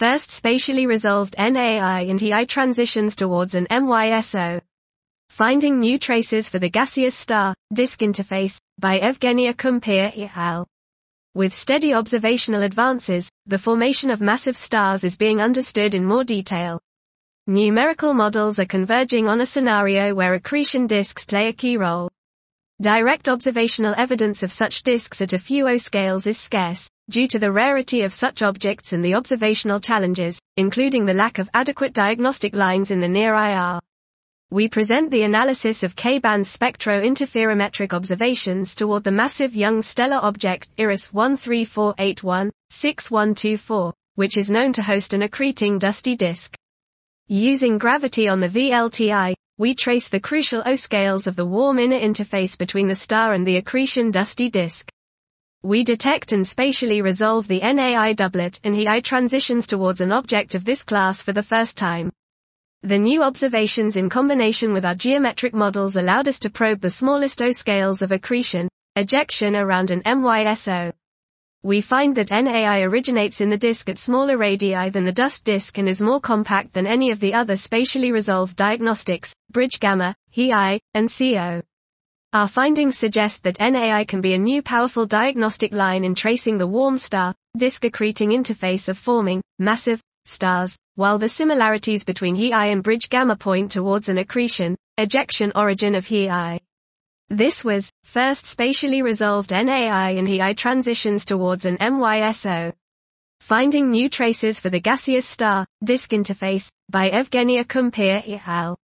First spatially resolved Na I and EI transitions towards an MYSO. Finding new traces for the gaseous star, disk interface, by Evgenia Koumpia et al. With steady observational advances, the formation of massive stars is being understood in more detail. Numerical models are converging on a scenario where accretion disks play a key role. Direct observational evidence of such disks at a few au scales is scarce, due to the rarity of such objects and the observational challenges, including the lack of adequate diagnostic lines in the near IR we present the analysis of K-band spectro-interferometric observations toward the massive young stellar object IRAS 13481-6124, which is known to host an accreting dusty disk. Using gravity on the VLTI, we trace the crucial au-scales of the warm inner interface between the star and the accretion dusty disk. We detect and spatially resolve the Na I doublet and EI transitions towards an object of this class for the first time. The new observations in combination with our geometric models allowed us to probe the smallest au scales of accretion, ejection around an MYSO. We find that Na I originates in the disk at smaller radii than the dust disk and is more compact than any of the other spatially resolved diagnostics, bridge gamma, HEI, and CO. Our findings suggest that Na I can be a new powerful diagnostic line in tracing the warm star, disk accreting interface of forming, massive, stars, while the similarities between He-I and bridge gamma point towards an accretion, ejection origin of He-I. This was, first spatially resolved Na I and He-I transitions towards an MYSO. Finding new traces for the gaseous star, disk interface, by Evgenia Koumpia et al.